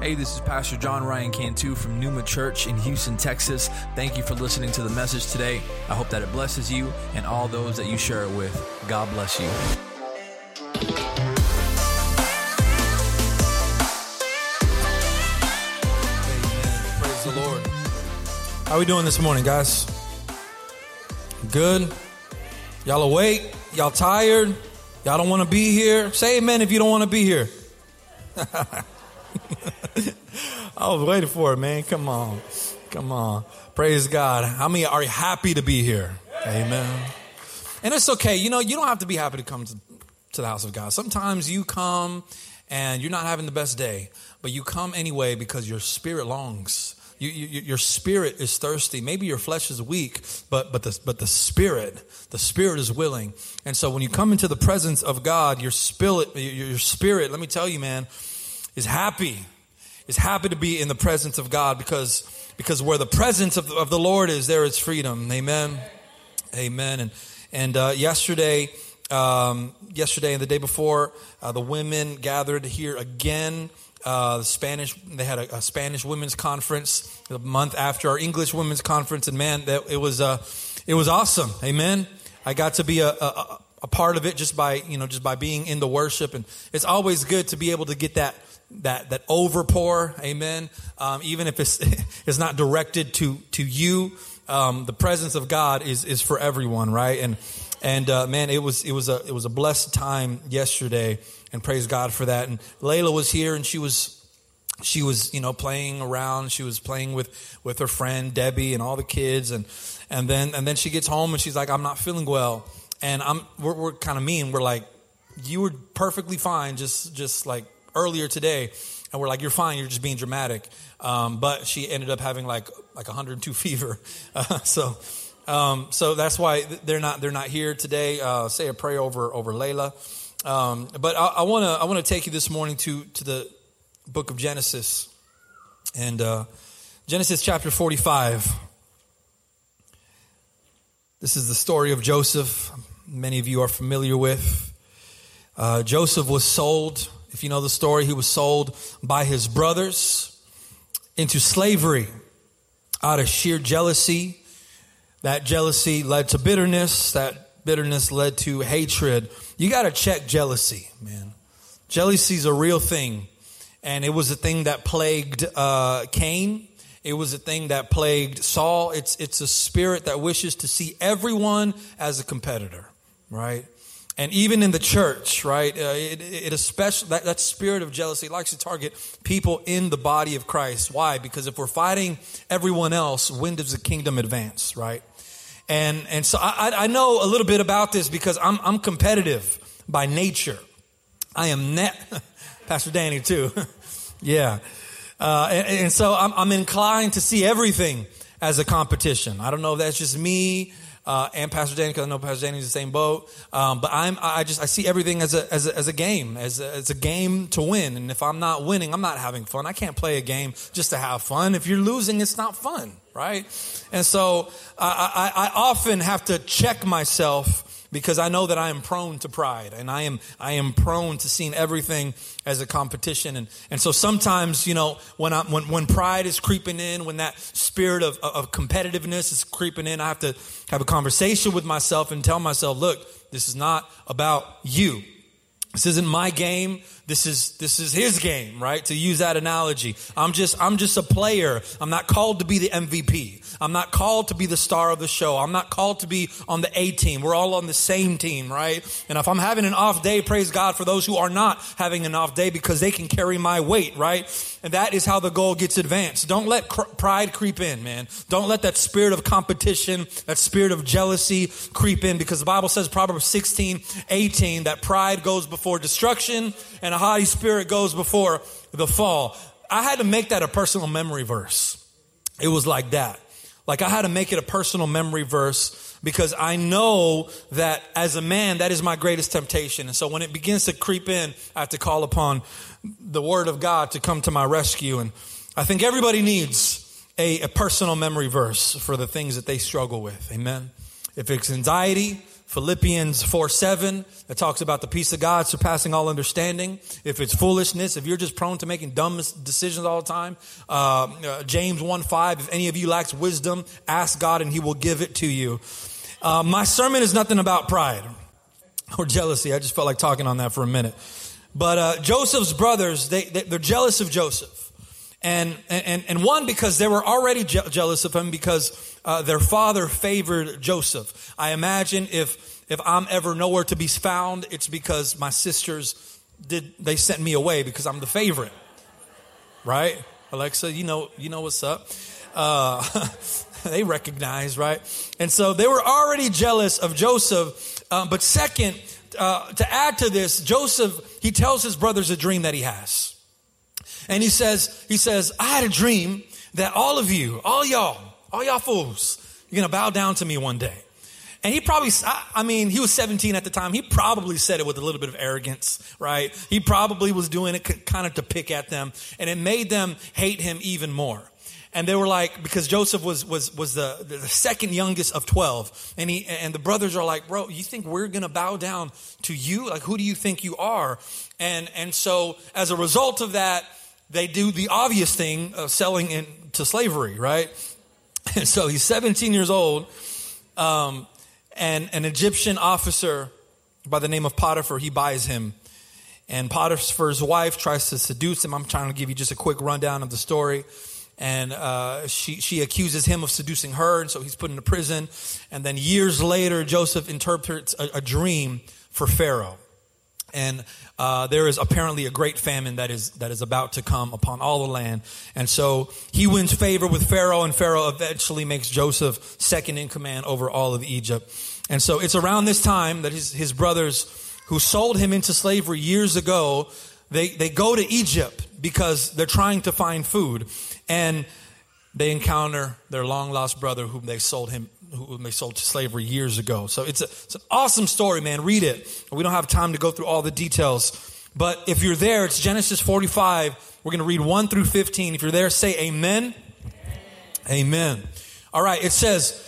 Hey, this is Pastor John Ryan Cantu from Numa Church in Houston, Texas. Thank you for listening to the message today. I hope that it blesses you and all those that you share it with. God bless you. Amen. Praise the Lord. How are we doing this morning, guys? Good? Y'all awake? Y'all tired? Y'all don't want to be here? Say amen if you don't want to be here. I was waiting for it, man. Come on. Come on. Praise God. How many are happy to be here? Amen. And it's okay. You know, you don't have to be happy to come to, to the house of God. Sometimes you come and you're not having the best day, but you come anyway because your spirit longs. You, you, your spirit is thirsty. Maybe your flesh is weak, but but the but the spirit, the spirit is willing. And so when you come into the presence of God, your spirit, your spirit, let me tell you, man, is happy is happy to be in the presence of God because, because where the presence of, of the Lord is, there is freedom. Amen. Amen. And, and uh, yesterday, um, yesterday and the day before, uh, the women gathered here again. Uh, the Spanish, they had a, a, Spanish women's conference the month after our English women's conference, and man, that it was uh, it was awesome. Amen. I got to be a, a, a part of it just by you know just by being in the worship, and it's always good to be able to get that that that overpour, amen. Um, even if it's it's not directed to to you, um, the presence of God is is for everyone, right? And and uh, man, it was it was a it was a blessed time yesterday, and praise God for that. And Layla was here, and she was she was you know playing around. She was playing with with her friend Debbie and all the kids, and and then and then she gets home and she's like, I'm not feeling well, and I'm we're, we're kind of mean. We're like, you were perfectly fine, just just like earlier today, and we're like, "You're fine. You're just being dramatic." Um, but she ended up having like like 102 fever. Uh, so um, so that's why they're not they're not here today. Uh, say a prayer over over Layla. Um, but I want to I want to take you this morning to to the book of Genesis and uh, Genesis chapter 45. This is the story of Joseph. Many of you are familiar with. Uh, Joseph was sold if you know the story, he was sold by his brothers into slavery out of sheer jealousy. That jealousy led to bitterness. That bitterness led to hatred. You got to check jealousy, man. Jealousy is a real thing. And it was a thing that plagued uh, Cain. It was a thing that plagued Saul. It's, it's a spirit that wishes to see everyone as a competitor, right? And even in the church, right, uh, it, it especially, that, that spirit of jealousy likes to target people in the body of Christ. Why? Because if we're fighting everyone else, when does the kingdom advance, right? And, and so I, I know a little bit about this because I'm, I'm competitive by nature. I am net, Pastor Danny too. yeah. Uh, and, and, so I'm, I'm inclined to see everything as a competition. I don't know if that's just me uh, and Pastor Danny, because I know Pastor Danny's the same boat. Um, but I'm, I just, I see everything as a, as a, as a game, as a, as a game to win. And if I'm not winning, I'm not having fun. I can't play a game just to have fun. If you're losing, it's not fun, right? And so I, I, I often have to check myself because I know that I am prone to pride and I am, I am prone to seeing everything as a competition. And, and so sometimes, you know, when I, when, when pride is creeping in, when that spirit of, of competitiveness is creeping in, I have to have a conversation with myself and tell myself, look, this is not about you. This isn't my game. This is, this is his game, right? To use that analogy. I'm just, I'm just a player. I'm not called to be the MVP. I'm not called to be the star of the show. I'm not called to be on the A team. We're all on the same team, right? And if I'm having an off day, praise God for those who are not having an off day because they can carry my weight, right? And that is how the goal gets advanced. Don't let cr- pride creep in, man. Don't let that spirit of competition, that spirit of jealousy creep in because the Bible says, Proverbs 16, 18, that pride goes before destruction and a haughty spirit goes before the fall. I had to make that a personal memory verse. It was like that. Like I had to make it a personal memory verse because I know that as a man, that is my greatest temptation. And so when it begins to creep in, I have to call upon the word of God to come to my rescue. And I think everybody needs a, a personal memory verse for the things that they struggle with. Amen. If it's anxiety, Philippians 4 7 that talks about the peace of God surpassing all understanding. If it's foolishness, if you're just prone to making dumb decisions all the time, uh, uh, James 1 5, if any of you lacks wisdom, ask God and he will give it to you. Uh, my sermon is nothing about pride or jealousy. I just felt like talking on that for a minute. But uh, Joseph's brothers, they, they, they're jealous of Joseph. And, and, and one, because they were already je- jealous of him because uh, their father favored Joseph. I imagine if, if I'm ever nowhere to be found, it's because my sisters did, they sent me away because I'm the favorite. Right? Alexa, you know, you know what's up. Uh, they recognize, right? And so they were already jealous of Joseph. Um, but second, uh, to add to this, Joseph, he tells his brothers a dream that he has. And he says, he says, I had a dream that all of you, all y'all, all y'all fools, you're going to bow down to me one day. And he probably, I mean, he was 17 at the time. He probably said it with a little bit of arrogance, right? He probably was doing it kind of to pick at them. And it made them hate him even more. And they were like, because Joseph was, was, was the, the second youngest of 12. And he, and the brothers are like, bro, you think we're going to bow down to you? Like, who do you think you are? And, and so as a result of that, they do the obvious thing of selling into slavery, right? And so he's 17 years old, um, and an Egyptian officer by the name of Potiphar, he buys him. And Potiphar's wife tries to seduce him. I'm trying to give you just a quick rundown of the story. And uh, she, she accuses him of seducing her, and so he's put into prison. And then years later, Joseph interprets a, a dream for Pharaoh. And uh, there is apparently a great famine that is that is about to come upon all the land, and so he wins favor with Pharaoh, and Pharaoh eventually makes Joseph second in command over all of Egypt. And so it's around this time that his, his brothers, who sold him into slavery years ago, they they go to Egypt because they're trying to find food, and they encounter their long lost brother whom they sold him who they sold to slavery years ago. So it's, a, it's an awesome story, man. Read it. We don't have time to go through all the details. But if you're there, it's Genesis 45. We're going to read 1 through 15. If you're there, say amen. Amen. amen. All right. It says,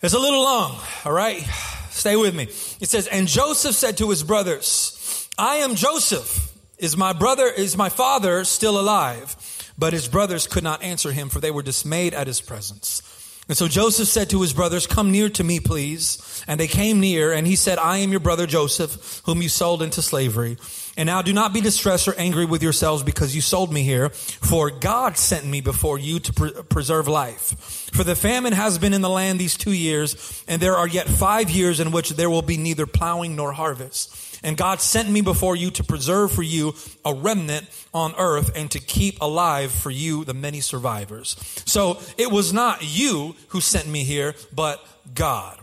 it's a little long. All right. Stay with me. It says, and Joseph said to his brothers, I am Joseph. Is my brother, is my father still alive? But his brothers could not answer him, for they were dismayed at his presence. And so Joseph said to his brothers, Come near to me, please. And they came near, and he said, I am your brother Joseph, whom you sold into slavery. And now do not be distressed or angry with yourselves because you sold me here, for God sent me before you to pre- preserve life. For the famine has been in the land these two years, and there are yet five years in which there will be neither plowing nor harvest. And God sent me before you to preserve for you a remnant on earth and to keep alive for you the many survivors. So it was not you who sent me here, but God.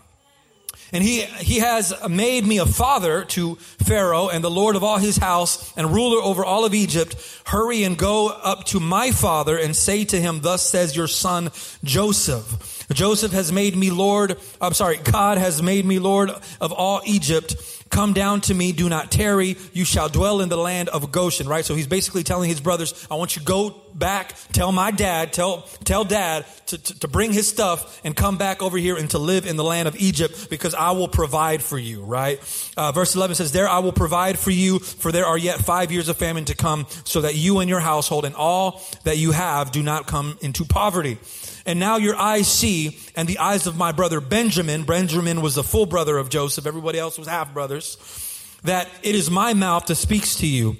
And he, he has made me a father to Pharaoh and the Lord of all his house and ruler over all of Egypt. Hurry and go up to my father and say to him, thus says your son Joseph. Joseph has made me Lord, I'm sorry, God has made me Lord of all Egypt. Come down to me, do not tarry. You shall dwell in the land of Goshen, right? So he's basically telling his brothers, I want you to go back, tell my dad, tell, tell dad to, to, to, bring his stuff and come back over here and to live in the land of Egypt because I will provide for you, right? Uh, verse 11 says, There I will provide for you, for there are yet five years of famine to come, so that you and your household and all that you have do not come into poverty. And now your eyes see, and the eyes of my brother Benjamin, Benjamin was the full brother of Joseph, everybody else was half brothers, that it is my mouth that speaks to you.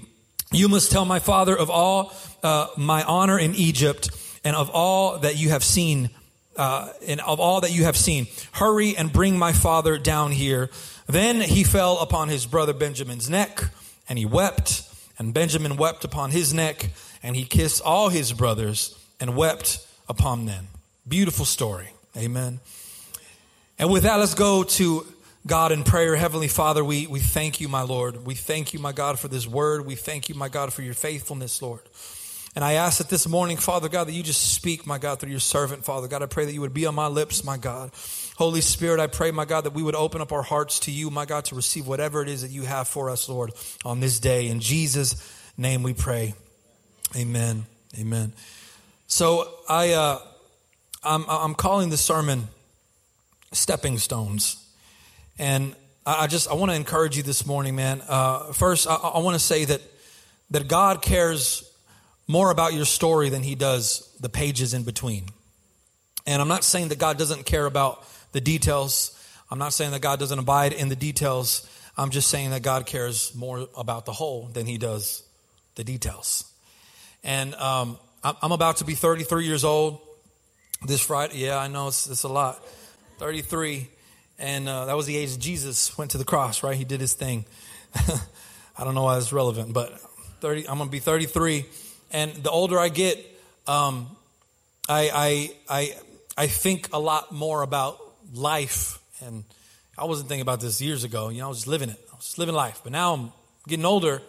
You must tell my father of all uh, my honor in Egypt and of all that you have seen, uh, and of all that you have seen. Hurry and bring my father down here. Then he fell upon his brother Benjamin's neck, and he wept, and Benjamin wept upon his neck, and he kissed all his brothers and wept upon them. Beautiful story. Amen. And with that, let's go to God in prayer. Heavenly Father, we, we thank you, my Lord. We thank you, my God, for this word. We thank you, my God, for your faithfulness, Lord. And I ask that this morning, Father God, that you just speak, my God, through your servant, Father God. I pray that you would be on my lips, my God. Holy Spirit, I pray, my God, that we would open up our hearts to you, my God, to receive whatever it is that you have for us, Lord, on this day. In Jesus' name we pray. Amen. Amen. So I, uh, I'm, I'm calling the sermon Stepping Stones. And I just I want to encourage you this morning, man. Uh, first, I, I want to say that that God cares more about your story than He does the pages in between. And I'm not saying that God doesn't care about the details. I'm not saying that God doesn't abide in the details. I'm just saying that God cares more about the whole than He does the details. And um, I'm about to be 33 years old this Friday. Yeah, I know it's, it's a lot. 33. And uh, that was the age Jesus went to the cross, right? He did his thing. I don't know why it's relevant, but 30, I'm going to be 33. And the older I get, um, I, I, I, I think a lot more about life. And I wasn't thinking about this years ago. You know, I was just living it. I was just living life. But now I'm getting older,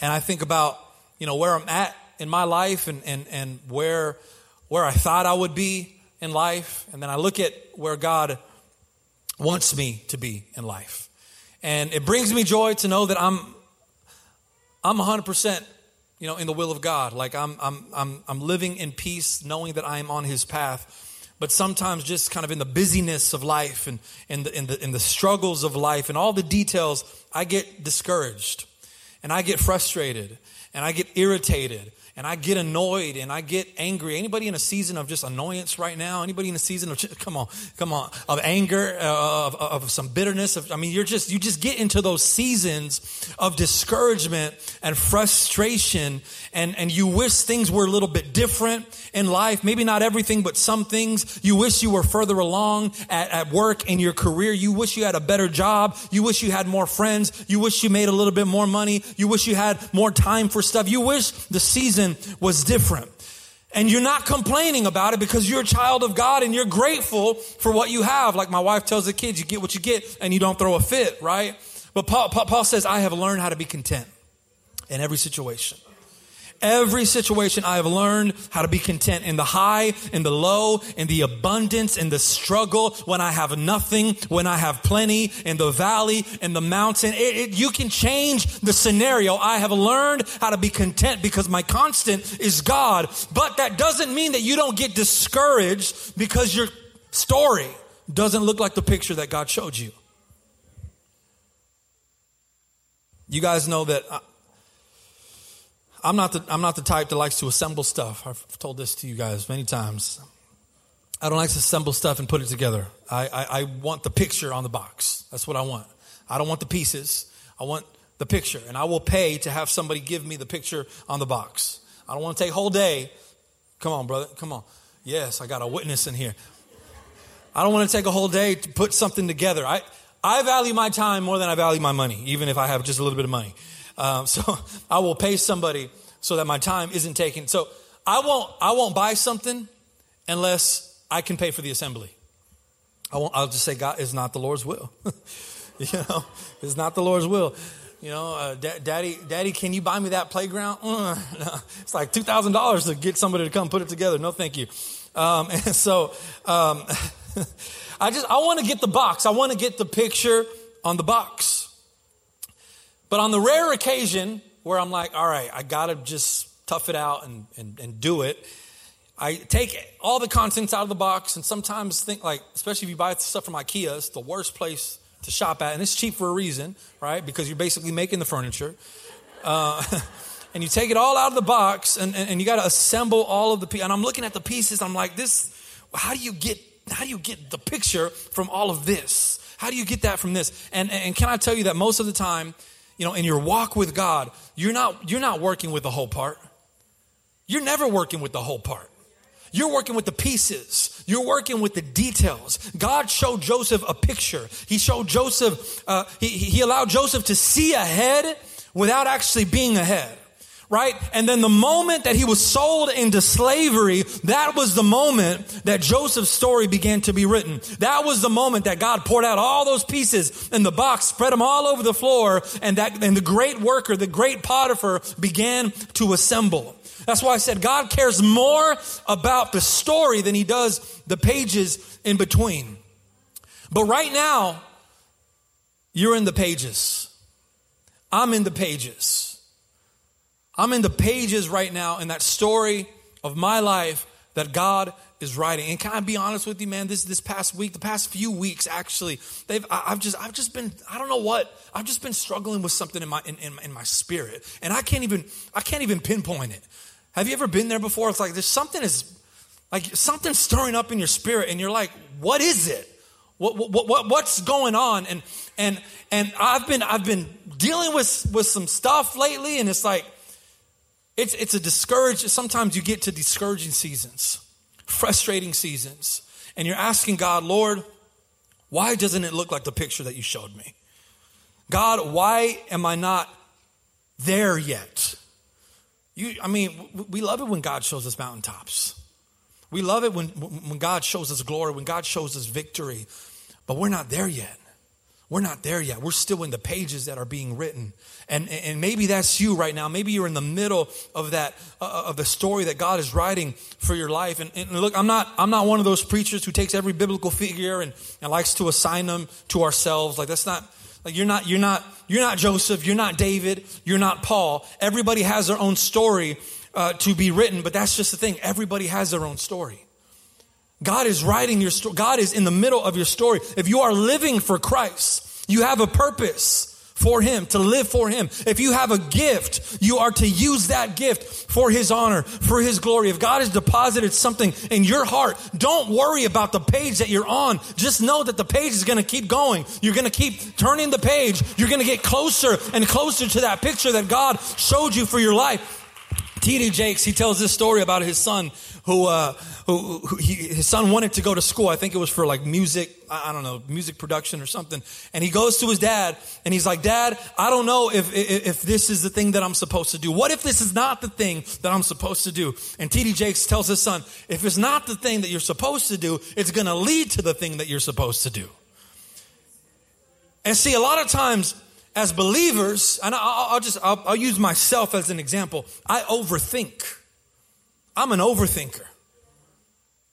and I think about, you know, where I'm at in my life and, and, and where, where I thought I would be in life. And then I look at where God wants me to be in life. And it brings me joy to know that I'm I'm 100% you know in the will of God. Like I'm I'm I'm I'm living in peace knowing that I am on his path. But sometimes just kind of in the busyness of life and in the in the in the struggles of life and all the details, I get discouraged and I get frustrated and I get irritated and I get annoyed and I get angry. Anybody in a season of just annoyance right now? Anybody in a season of come on, come on, of anger, uh, of, of some bitterness? Of, I mean, you're just you just get into those seasons of discouragement and frustration, and and you wish things were a little bit different in life. Maybe not everything, but some things. You wish you were further along at, at work in your career. You wish you had a better job. You wish you had more friends. You wish you made a little bit more money. You wish you had more time for stuff. You wish the season was different. And you're not complaining about it because you're a child of God and you're grateful for what you have. Like my wife tells the kids, you get what you get and you don't throw a fit, right? But Paul, Paul says, I have learned how to be content in every situation. Every situation I have learned how to be content in the high, in the low, in the abundance, in the struggle, when I have nothing, when I have plenty, in the valley, in the mountain. It, it, you can change the scenario. I have learned how to be content because my constant is God. But that doesn't mean that you don't get discouraged because your story doesn't look like the picture that God showed you. You guys know that I'm not the I'm not the type that likes to assemble stuff. I've told this to you guys many times. I don't like to assemble stuff and put it together. I, I, I want the picture on the box. That's what I want. I don't want the pieces. I want the picture. And I will pay to have somebody give me the picture on the box. I don't want to take a whole day. Come on, brother. Come on. Yes, I got a witness in here. I don't want to take a whole day to put something together. I, I value my time more than I value my money, even if I have just a little bit of money. Um, so I will pay somebody so that my time isn't taken. So I won't, I won't buy something unless I can pay for the assembly. I won't, I'll just say, God, is not the Lord's will. you know, it's not the Lord's will. You know, uh, da- daddy, daddy, can you buy me that playground? Uh, no. It's like two thousand dollars to get somebody to come put it together. No, thank you. Um, and so, um, I just I want to get the box. I want to get the picture on the box. But on the rare occasion where I'm like, all right, I got to just tough it out and, and, and do it, I take all the contents out of the box and sometimes think like, especially if you buy stuff from Ikea, it's the worst place to shop at. And it's cheap for a reason, right? Because you're basically making the furniture. Uh, and you take it all out of the box and, and, and you got to assemble all of the pieces. And I'm looking at the pieces. I'm like, this, how do you get, how do you get the picture from all of this? How do you get that from this? And, and can I tell you that most of the time, you know, in your walk with God, you're not, you're not working with the whole part. You're never working with the whole part. You're working with the pieces. You're working with the details. God showed Joseph a picture. He showed Joseph, uh, he, he allowed Joseph to see ahead without actually being ahead right? And then the moment that he was sold into slavery, that was the moment that Joseph's story began to be written. That was the moment that God poured out all those pieces in the box, spread them all over the floor, and that, and the great worker, the great Potiphar began to assemble. That's why I said God cares more about the story than he does the pages in between. But right now, you're in the pages. I'm in the pages. I'm in the pages right now in that story of my life that God is writing. And can I be honest with you, man? This this past week, the past few weeks, actually, they've I, have just I've just been I don't know what I've just been struggling with something in my in, in, in my spirit, and I can't even I can't even pinpoint it. Have you ever been there before? It's like there's something is like something stirring up in your spirit, and you're like, what is it? What, what, what, what's going on? And and and I've been I've been dealing with with some stuff lately, and it's like it's it's a discouraged. Sometimes you get to discouraging seasons, frustrating seasons, and you're asking God, Lord, why doesn't it look like the picture that you showed me? God, why am I not there yet? You, I mean, we love it when God shows us mountaintops. We love it when, when God shows us glory, when God shows us victory, but we're not there yet. We're not there yet. We're still in the pages that are being written. And, and maybe that's you right now. Maybe you're in the middle of that, uh, of the story that God is writing for your life. And, and, look, I'm not, I'm not one of those preachers who takes every biblical figure and, and likes to assign them to ourselves. Like that's not, like you're not, you're not, you're not Joseph. You're not David. You're not Paul. Everybody has their own story uh, to be written, but that's just the thing. Everybody has their own story. God is writing your story. God is in the middle of your story. If you are living for Christ, you have a purpose for Him, to live for Him. If you have a gift, you are to use that gift for His honor, for His glory. If God has deposited something in your heart, don't worry about the page that you're on. Just know that the page is going to keep going. You're going to keep turning the page. You're going to get closer and closer to that picture that God showed you for your life. T.D. Jakes, he tells this story about his son who, uh, who, who he, his son wanted to go to school. I think it was for like music, I don't know, music production or something. And he goes to his dad and he's like, Dad, I don't know if, if, if this is the thing that I'm supposed to do. What if this is not the thing that I'm supposed to do? And T.D. Jakes tells his son, if it's not the thing that you're supposed to do, it's going to lead to the thing that you're supposed to do. And see, a lot of times as believers, and I'll, I'll just, I'll, I'll use myself as an example. I overthink. I'm an overthinker.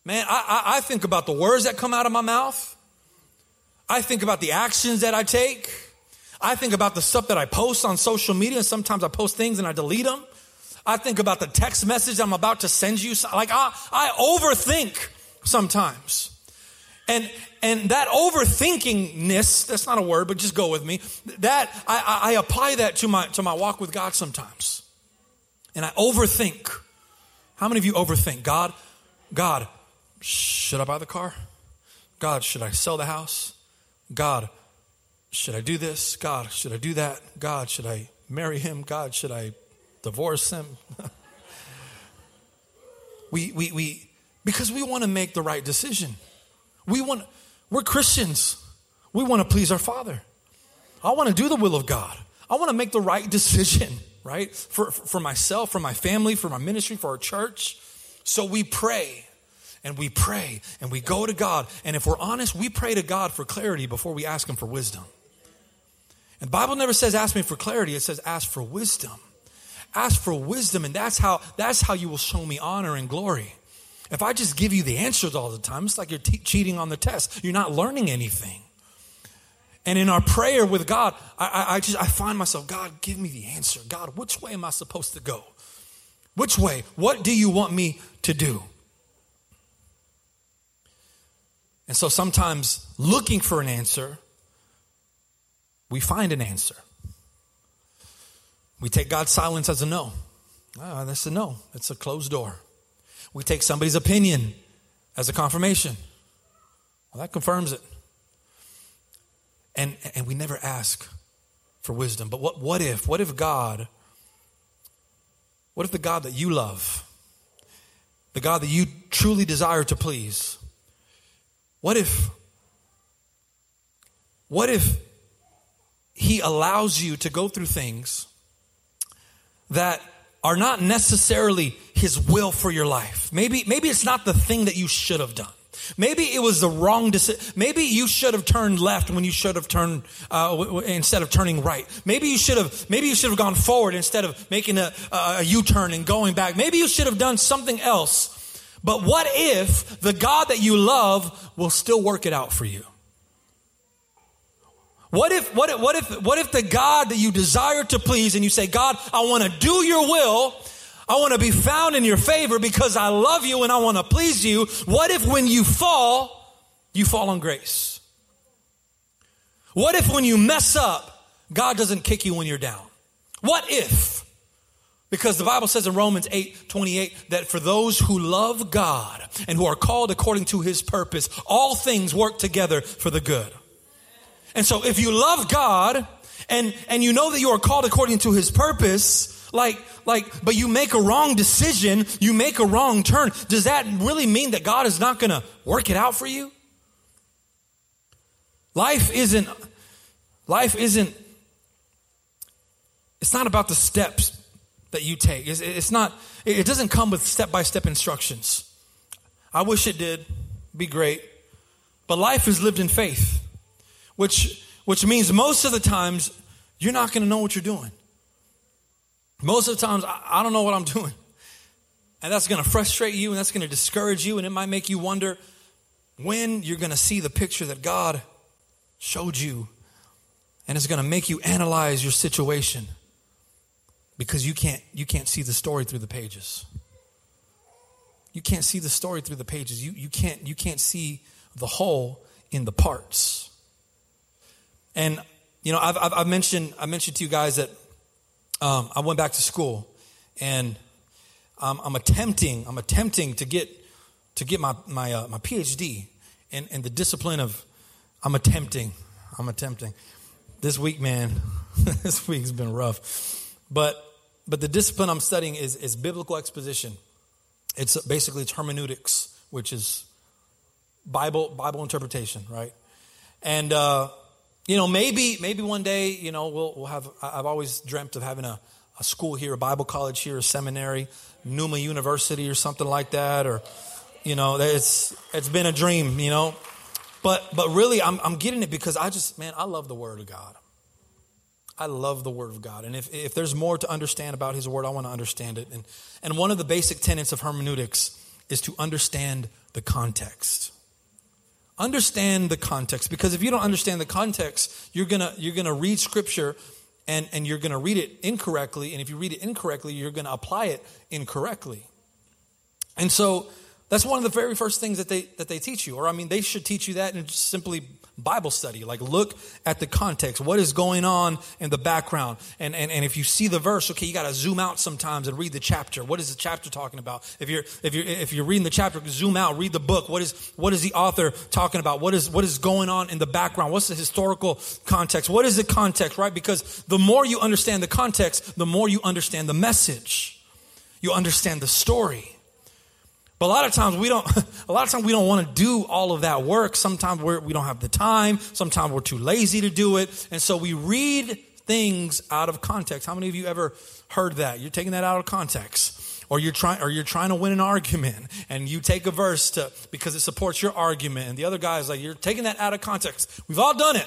Man, I, I, I think about the words that come out of my mouth. I think about the actions that I take. I think about the stuff that I post on social media. and Sometimes I post things and I delete them. I think about the text message I'm about to send you. Like I, I overthink sometimes. And, and that overthinkingness, that's not a word, but just go with me. That, I, I apply that to my, to my walk with God sometimes. And I overthink. How many of you overthink? God, God, should I buy the car? God, should I sell the house? God, should I do this? God, should I do that? God, should I marry him? God, should I divorce him? we, we, we, because we want to make the right decision. We want, we're Christians. We want to please our Father. I want to do the will of God. I want to make the right decision, right? For, for myself, for my family, for my ministry, for our church. So we pray and we pray and we go to God. And if we're honest, we pray to God for clarity before we ask Him for wisdom. And Bible never says ask me for clarity, it says ask for wisdom. Ask for wisdom, and that's how that's how you will show me honor and glory. If I just give you the answers all the time, it's like you're te- cheating on the test. You're not learning anything. And in our prayer with God, I, I, I, just I find myself, God, give me the answer. God, which way am I supposed to go? Which way? What do you want me to do? And so sometimes looking for an answer, we find an answer. We take God's silence as a no. Ah, that's a no. It's a closed door. We take somebody's opinion as a confirmation. Well, that confirms it. And, and we never ask for wisdom. But what, what if? What if God, what if the God that you love, the God that you truly desire to please, what if, what if He allows you to go through things that are not necessarily his will for your life. Maybe, maybe it's not the thing that you should have done. Maybe it was the wrong decision. Maybe you should have turned left when you should have turned uh, w- w- instead of turning right. Maybe you should have. Maybe you should have gone forward instead of making a, a U-turn and going back. Maybe you should have done something else. But what if the God that you love will still work it out for you? What if, what if, what if, what if the God that you desire to please and you say, God, I want to do your will. I want to be found in your favor because I love you and I want to please you. What if when you fall, you fall on grace? What if when you mess up, God doesn't kick you when you're down? What if? Because the Bible says in Romans 8 28 that for those who love God and who are called according to his purpose, all things work together for the good. And so if you love God and, and you know that you are called according to his purpose, like, like, but you make a wrong decision, you make a wrong turn, does that really mean that God is not going to work it out for you? Life isn't, life isn't, it's not about the steps that you take. It's, it's not, it doesn't come with step by step instructions. I wish it did, be great. But life is lived in faith, which, which means most of the times you're not going to know what you're doing. Most of the times, I, I don't know what I'm doing. And that's going to frustrate you and that's going to discourage you, and it might make you wonder when you're going to see the picture that God showed you. And it's going to make you analyze your situation because you can't, you can't see the story through the pages. You can't see the story through the pages. You, you, can't, you can't see the whole in the parts. And, you know, I've, I've, I've mentioned, I mentioned to you guys that um, I went back to school and um, I'm attempting, I'm attempting to get, to get my, my, uh, my PhD in, in the discipline of, I'm attempting, I'm attempting. This week, man, this week's been rough. But, but the discipline I'm studying is, is biblical exposition. It's basically it's hermeneutics, which is Bible, Bible interpretation, right? And, uh, you know, maybe maybe one day, you know, we'll, we'll have. I've always dreamt of having a, a school here, a Bible college here, a seminary, Numa University, or something like that, or you know, it's it's been a dream, you know. But but really, I'm I'm getting it because I just man, I love the Word of God. I love the Word of God, and if if there's more to understand about His Word, I want to understand it. And and one of the basic tenets of hermeneutics is to understand the context. Understand the context because if you don't understand the context, you're gonna you're gonna read scripture and, and you're gonna read it incorrectly, and if you read it incorrectly, you're gonna apply it incorrectly. And so that's one of the very first things that they that they teach you. Or I mean, they should teach you that in just simply Bible study. Like look at the context. What is going on in the background? And, and, and if you see the verse, okay, you got to zoom out sometimes and read the chapter. What is the chapter talking about? If you're, if you're, if you're reading the chapter, zoom out, read the book. What is, what is the author talking about? What is, what is going on in the background? What's the historical context? What is the context, right? Because the more you understand the context, the more you understand the message. You understand the story. But a lot of times we don't, a lot of times we don't want to do all of that work. Sometimes we're, we don't have the time. Sometimes we're too lazy to do it. And so we read things out of context. How many of you ever heard that? You're taking that out of context. Or you're trying, or you're trying to win an argument, and you take a verse to because it supports your argument, and the other guy is like, you're taking that out of context. We've all done it.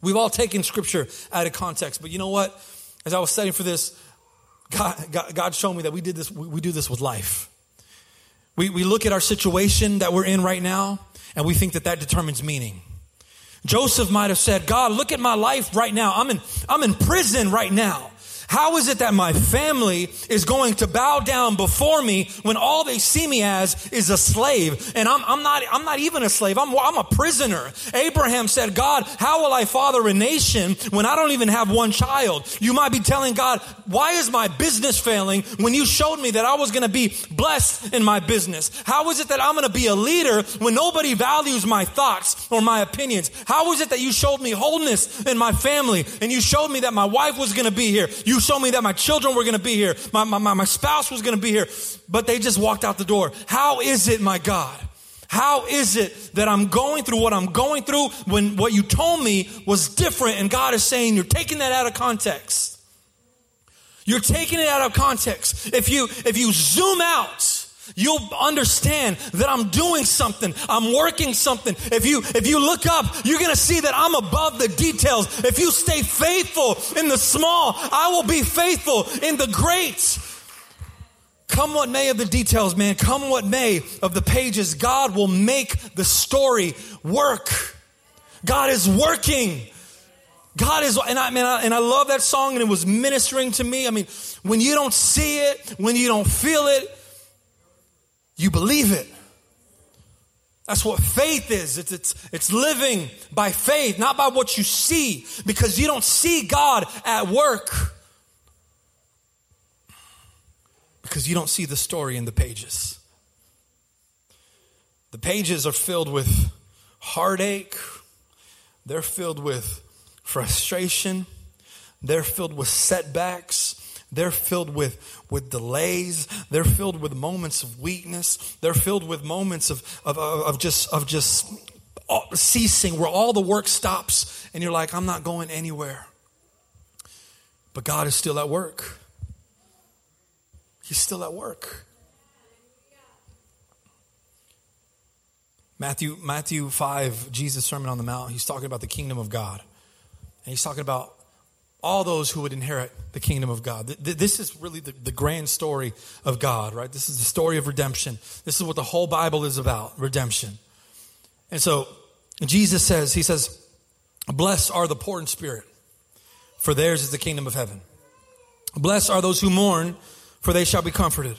We've all taken scripture out of context. But you know what? As I was studying for this, God, God, God showed me that we did this. We, we do this with life. We, we look at our situation that we're in right now and we think that that determines meaning. Joseph might have said, God, look at my life right now. I'm in, I'm in prison right now. How is it that my family is going to bow down before me when all they see me as is a slave? And I'm, I'm not, I'm not even a slave. I'm, I'm a prisoner. Abraham said, God, how will I father a nation when I don't even have one child? You might be telling God, why is my business failing when you showed me that I was going to be blessed in my business? How is it that I'm going to be a leader when nobody values my thoughts or my opinions? How is it that you showed me wholeness in my family and you showed me that my wife was going to be here? You showed me that my children were going to be here. My, my, my spouse was going to be here, but they just walked out the door. How is it, my God? How is it that I'm going through what I'm going through when what you told me was different and God is saying you're taking that out of context? You're taking it out of context. If you, if you zoom out, you'll understand that I'm doing something. I'm working something. If you, if you look up, you're going to see that I'm above the details. If you stay faithful in the small, I will be faithful in the great. Come what may of the details, man. Come what may of the pages. God will make the story work. God is working. God is, and I, mean, I, and I love that song and it was ministering to me. I mean, when you don't see it, when you don't feel it, you believe it. That's what faith is. It's, it's, it's living by faith, not by what you see, because you don't see God at work. Because you don't see the story in the pages. The pages are filled with heartache, they're filled with frustration, they're filled with setbacks, they're filled with, with delays. They're filled with moments of weakness. They're filled with moments of, of, of just, of just ceasing where all the work stops and you're like, I'm not going anywhere. But God is still at work. He's still at work. Matthew, Matthew 5, Jesus' Sermon on the Mount, he's talking about the kingdom of God. And he's talking about all those who would inherit the kingdom of God. This is really the, the, grand story of God, right? This is the story of redemption. This is what the whole Bible is about redemption. And so Jesus says, He says, Blessed are the poor in spirit, for theirs is the kingdom of heaven. Blessed are those who mourn, for they shall be comforted.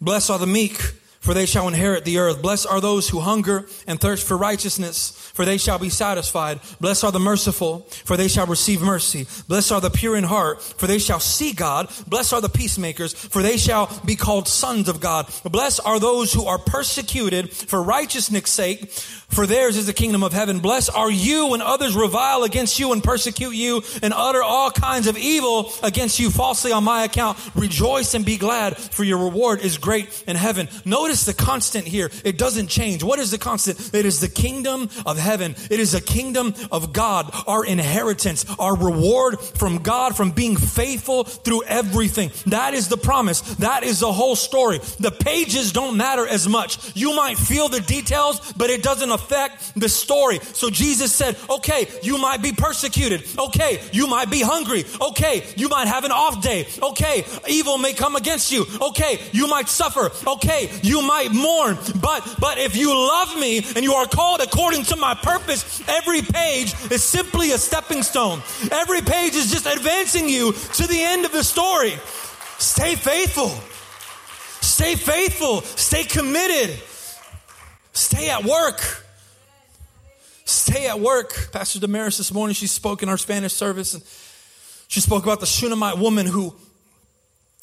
Blessed are the meek, for they shall inherit the earth. Blessed are those who hunger and thirst for righteousness, for they shall be satisfied. Blessed are the merciful, for they shall receive mercy. Blessed are the pure in heart, for they shall see God. Blessed are the peacemakers, for they shall be called sons of God. Blessed are those who are persecuted for righteousness' sake, for theirs is the kingdom of heaven. Blessed are you when others revile against you and persecute you and utter all kinds of evil against you falsely on my account. Rejoice and be glad, for your reward is great in heaven. Notice the constant here. It doesn't change. What is the constant? It is the kingdom of heaven. It is the kingdom of God, our inheritance, our reward from God, from being faithful through everything. That is the promise. That is the whole story. The pages don't matter as much. You might feel the details, but it doesn't affect the story. So Jesus said, okay, you might be persecuted. Okay, you might be hungry. Okay, you might have an off day. Okay, evil may come against you. Okay, you might suffer. Okay, you might mourn. But, but if you love me and you are called according to my purpose, every page is simply a stepping stone. Every page is just advancing you to the end of the story. Stay faithful. Stay faithful. Stay committed. Stay at work. Stay at work. Pastor Damaris this morning, she spoke in our Spanish service and she spoke about the Shunammite woman who,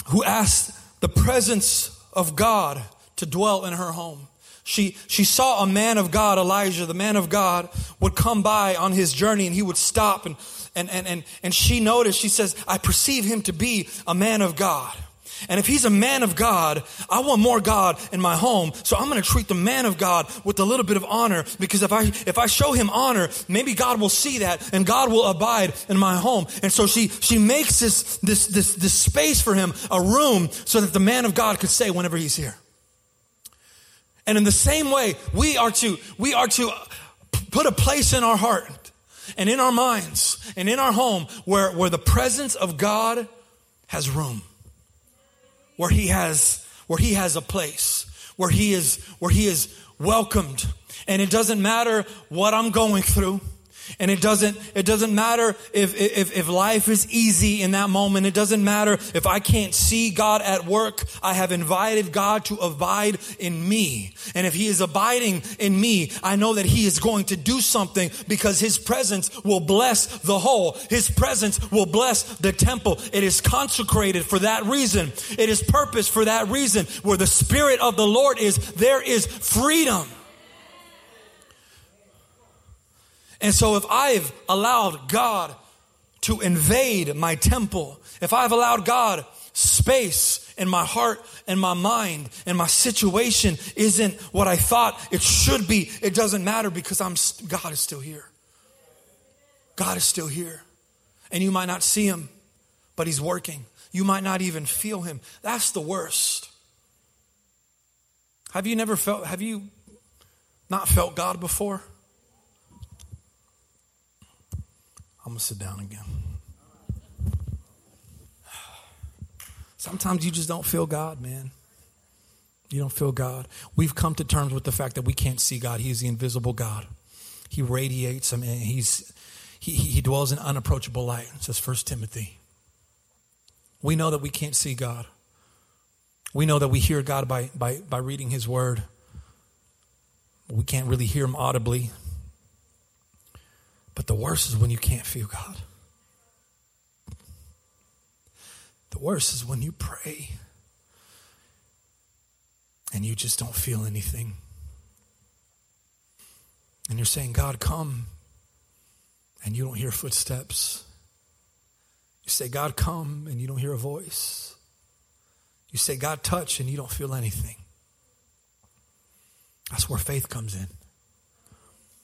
who asked the presence of God to dwell in her home. She, she saw a man of God, Elijah, the man of God, would come by on his journey and he would stop and, and, and, and, and she noticed, she says, I perceive him to be a man of God. And if he's a man of God, I want more God in my home. So I'm going to treat the man of God with a little bit of honor because if I, if I show him honor, maybe God will see that and God will abide in my home. And so she, she makes this, this, this, this space for him, a room so that the man of God could stay whenever he's here. And in the same way, we are to, we are to put a place in our heart and in our minds and in our home where, where the presence of God has room. Where he has where he has a place. Where he is where he is welcomed. And it doesn't matter what i'm going through and it doesn't, it doesn't matter if, if, if life is easy in that moment. It doesn't matter if I can't see God at work. I have invited God to abide in me. And if He is abiding in me, I know that He is going to do something because His presence will bless the whole. His presence will bless the temple. It is consecrated for that reason. It is purpose for that reason. Where the Spirit of the Lord is, there is freedom. And so if I've allowed God to invade my temple, if I've allowed God space in my heart and my mind and my situation isn't what I thought it should be, it doesn't matter because I'm God is still here. God is still here. And you might not see him, but he's working. You might not even feel him. That's the worst. Have you never felt have you not felt God before? I'm going to sit down again. Sometimes you just don't feel God, man. You don't feel God. We've come to terms with the fact that we can't see God. He is the invisible God. He radiates. I mean, he's he, he dwells in unapproachable light, says First Timothy. We know that we can't see God. We know that we hear God by, by, by reading His Word. We can't really hear Him audibly. But the worst is when you can't feel God. The worst is when you pray and you just don't feel anything. And you're saying, God, come, and you don't hear footsteps. You say, God, come, and you don't hear a voice. You say, God, touch, and you don't feel anything. That's where faith comes in.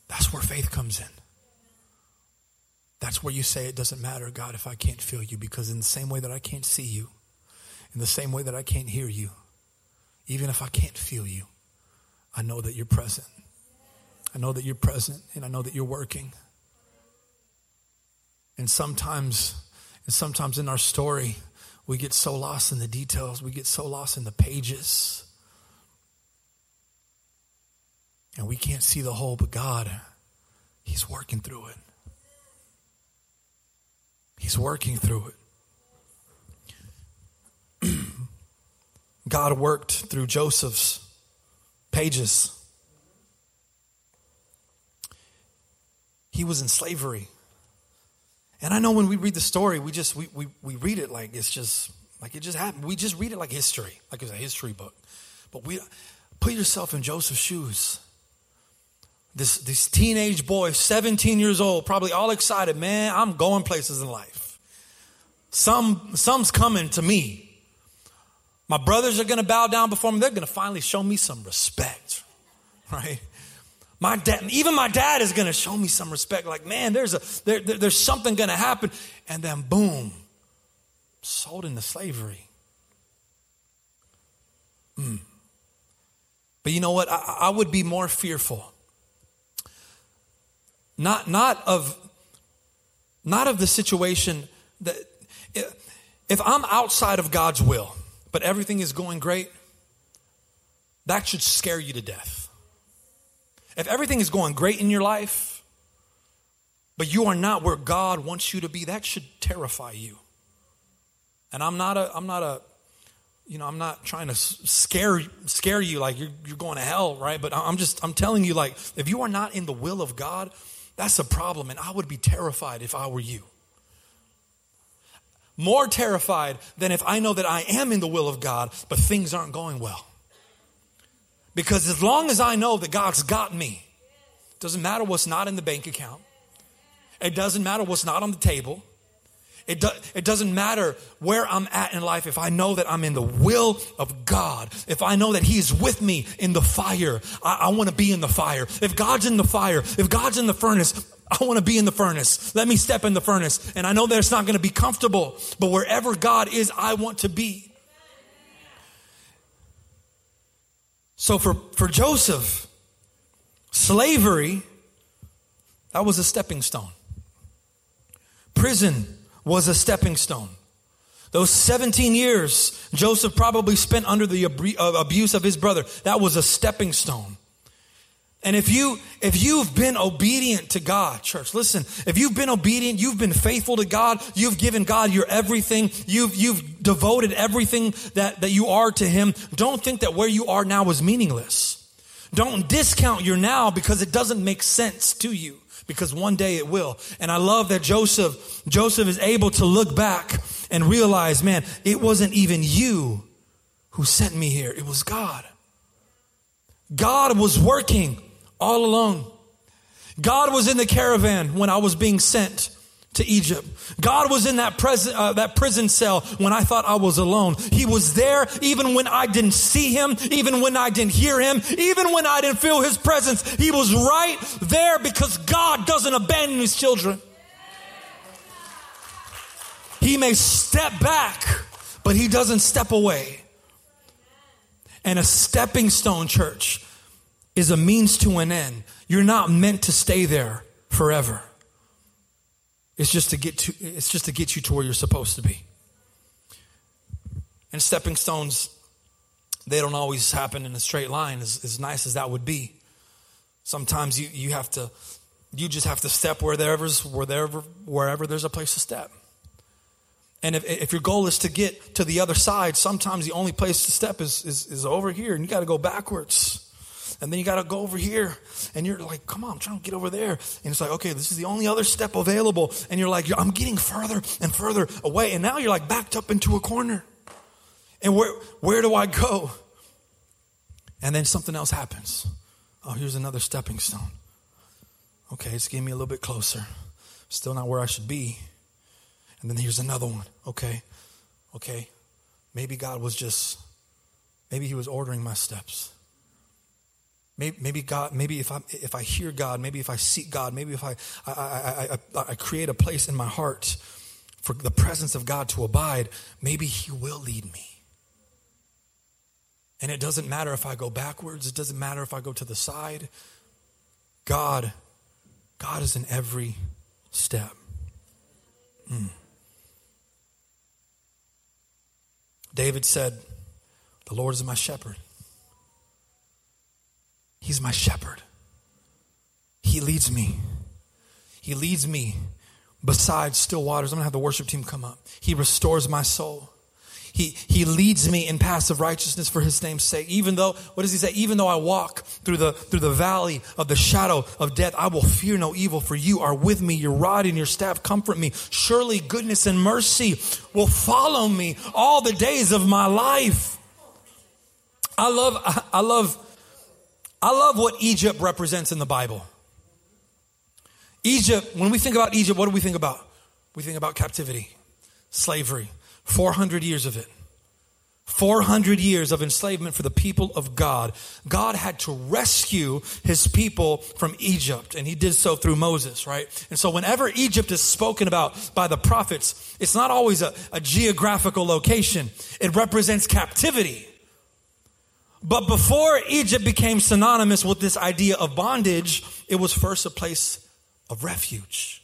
That's where faith comes in. That's where you say, It doesn't matter, God, if I can't feel you, because in the same way that I can't see you, in the same way that I can't hear you, even if I can't feel you, I know that you're present. I know that you're present, and I know that you're working. And sometimes, and sometimes in our story, we get so lost in the details, we get so lost in the pages. And we can't see the whole, but God, He's working through it. He's working through it. God worked through Joseph's pages. He was in slavery. And I know when we read the story, we just we, we, we read it like it's just like it just happened. We just read it like history, like it's a history book. But we put yourself in Joseph's shoes. This this teenage boy, 17 years old, probably all excited, man, I'm going places in life. Some some's coming to me. My brothers are gonna bow down before me, they're gonna finally show me some respect. Right? My dad, even my dad is going to show me some respect. Like, man, there's a there, there, there's something going to happen, and then boom, sold into slavery. Mm. But you know what? I, I would be more fearful. Not not of not of the situation that if I'm outside of God's will, but everything is going great, that should scare you to death. If everything is going great in your life, but you are not where God wants you to be, that should terrify you. And I'm not a, I'm not a, you know, I'm not trying to scare scare you like you're you're going to hell, right? But I'm just I'm telling you like if you are not in the will of God, that's a problem, and I would be terrified if I were you. More terrified than if I know that I am in the will of God, but things aren't going well. Because as long as I know that God's got me, doesn't matter what's not in the bank account. It doesn't matter what's not on the table. It, do, it doesn't matter where I'm at in life if I know that I'm in the will of God. If I know that He's with me in the fire, I, I want to be in the fire. If God's in the fire, if God's in the furnace, I want to be in the furnace. Let me step in the furnace. And I know that it's not going to be comfortable, but wherever God is, I want to be. So for, for Joseph, slavery, that was a stepping stone. Prison was a stepping stone. Those 17 years Joseph probably spent under the uh, abuse of his brother, that was a stepping stone. And if you if you've been obedient to God, church, listen, if you've been obedient, you've been faithful to God, you've given God your everything, you've you've devoted everything that, that you are to him, don't think that where you are now is meaningless. Don't discount your now because it doesn't make sense to you because one day it will. And I love that Joseph Joseph is able to look back and realize, man, it wasn't even you who sent me here. It was God. God was working all alone. God was in the caravan when I was being sent to Egypt. God was in that, prison, uh, that prison cell when I thought I was alone. He was there even when I didn't see him, even when I didn't hear him, even when I didn't feel his presence. He was right there because God doesn't abandon his children. He may step back, but he doesn't step away. And a stepping stone church is a means to an end. You're not meant to stay there forever. It's just to get to it's just to get you to where you're supposed to be. And stepping stones, they don't always happen in a straight line, as, as nice as that would be. Sometimes you, you have to You just have to step wherever's, wherever, wherever there's a place to step. And if, if your goal is to get to the other side, sometimes the only place to step is, is, is over here, and you got to go backwards. And then you got to go over here, and you're like, come on, I'm trying to get over there. And it's like, okay, this is the only other step available. And you're like, I'm getting further and further away. And now you're like backed up into a corner. And where, where do I go? And then something else happens. Oh, here's another stepping stone. Okay, it's getting me a little bit closer. Still not where I should be. And then here's another one. Okay, okay. Maybe God was just, maybe He was ordering my steps. Maybe, maybe God, maybe if I if I hear God, maybe if I seek God, maybe if I I, I, I I create a place in my heart for the presence of God to abide, maybe He will lead me. And it doesn't matter if I go backwards, it doesn't matter if I go to the side. God, God is in every step. Mm. David said, The Lord is my shepherd. He's my shepherd. He leads me. He leads me beside still waters. I'm going to have the worship team come up. He restores my soul. He, he leads me in paths of righteousness for his name's sake. Even though, what does he say? Even though I walk through the, through the valley of the shadow of death, I will fear no evil for you are with me. Your rod and your staff comfort me. Surely goodness and mercy will follow me all the days of my life. I love, I love, I love what Egypt represents in the Bible. Egypt, when we think about Egypt, what do we think about? We think about captivity, slavery, 400 years of it. 400 years of enslavement for the people of God. God had to rescue his people from Egypt, and he did so through Moses, right? And so, whenever Egypt is spoken about by the prophets, it's not always a, a geographical location, it represents captivity. But before Egypt became synonymous with this idea of bondage, it was first a place of refuge.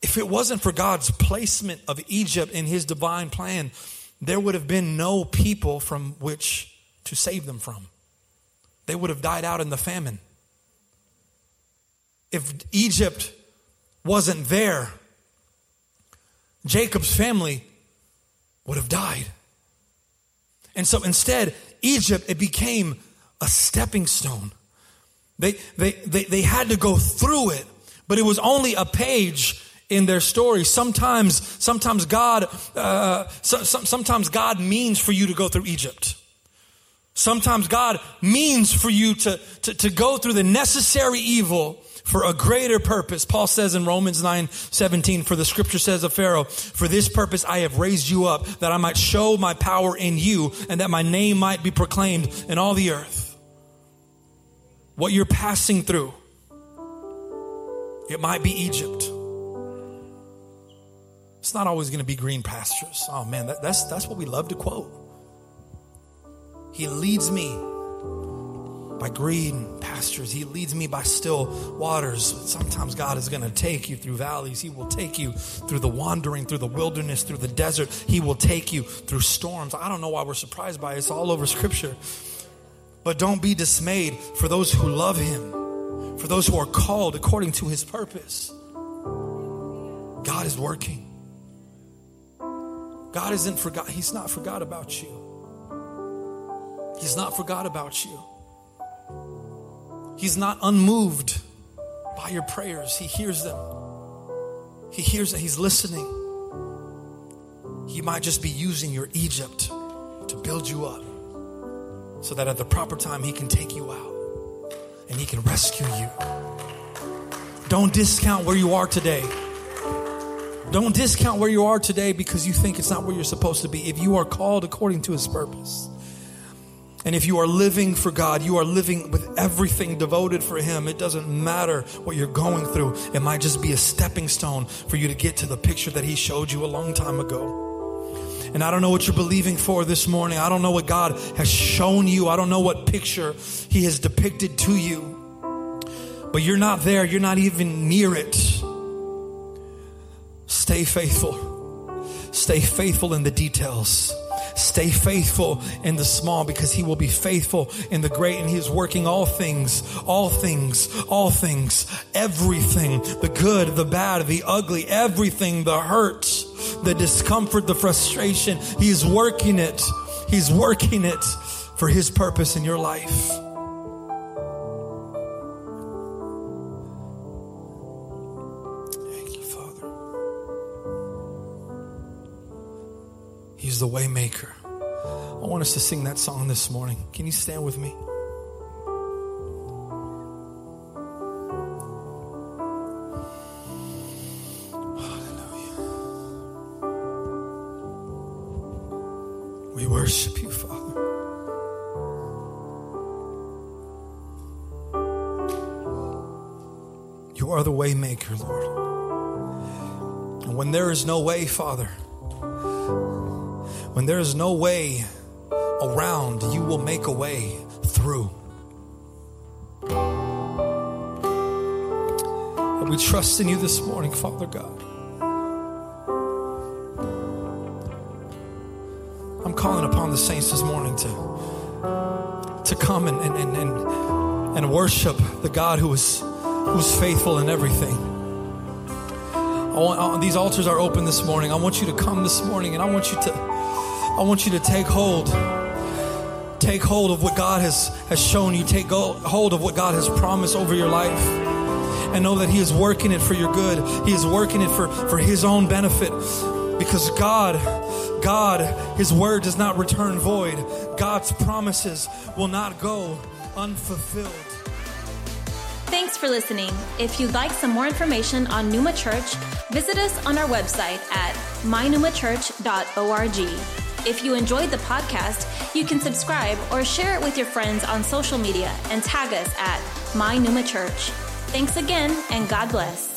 If it wasn't for God's placement of Egypt in his divine plan, there would have been no people from which to save them from. They would have died out in the famine. If Egypt wasn't there, Jacob's family would have died. And so instead, Egypt, it became a stepping stone. They, they, they, they had to go through it, but it was only a page in their story. Sometimes, sometimes God, uh, so, so, sometimes God means for you to go through Egypt. Sometimes God means for you to, to, to go through the necessary evil for a greater purpose. Paul says in Romans 9 17, for the scripture says of Pharaoh, for this purpose I have raised you up, that I might show my power in you, and that my name might be proclaimed in all the earth. What you're passing through, it might be Egypt. It's not always going to be green pastures. Oh man, that, that's, that's what we love to quote. He leads me by green pastures. He leads me by still waters. Sometimes God is going to take you through valleys. He will take you through the wandering, through the wilderness, through the desert. He will take you through storms. I don't know why we're surprised by it. It's all over scripture. But don't be dismayed for those who love him, for those who are called according to his purpose. God is working. God isn't forgot. He's not forgot about you. He's not forgot about you. He's not unmoved by your prayers. He hears them. He hears that he's listening. He might just be using your Egypt to build you up so that at the proper time he can take you out and he can rescue you. Don't discount where you are today. Don't discount where you are today because you think it's not where you're supposed to be. If you are called according to his purpose, and if you are living for God, you are living with everything devoted for Him. It doesn't matter what you're going through. It might just be a stepping stone for you to get to the picture that He showed you a long time ago. And I don't know what you're believing for this morning. I don't know what God has shown you. I don't know what picture He has depicted to you. But you're not there. You're not even near it. Stay faithful. Stay faithful in the details. Stay faithful in the small because he will be faithful in the great and he is working all things, all things, all things, everything, the good, the bad, the ugly, everything, the hurt, the discomfort, the frustration. He is working it. He's working it for his purpose in your life. He's the waymaker. I want us to sing that song this morning. Can you stand with me? Hallelujah. We worship you, Father. You are the waymaker, Lord. And when there is no way, Father, when there is no way around, you will make a way through. And we trust in you this morning, Father God. I'm calling upon the saints this morning to, to come and, and, and, and, and worship the God who is, who's faithful in everything. Want, uh, these altars are open this morning. I want you to come this morning and I want you to I want you to take hold. Take hold of what God has, has shown you. Take hold of what God has promised over your life. And know that He is working it for your good. He is working it for, for His own benefit. Because God, God, His word does not return void. God's promises will not go unfulfilled. Thanks for listening. If you'd like some more information on Numa Church, visit us on our website at mynumachurch.org. If you enjoyed the podcast, you can subscribe or share it with your friends on social media and tag us at My Numa Church. Thanks again, and God bless.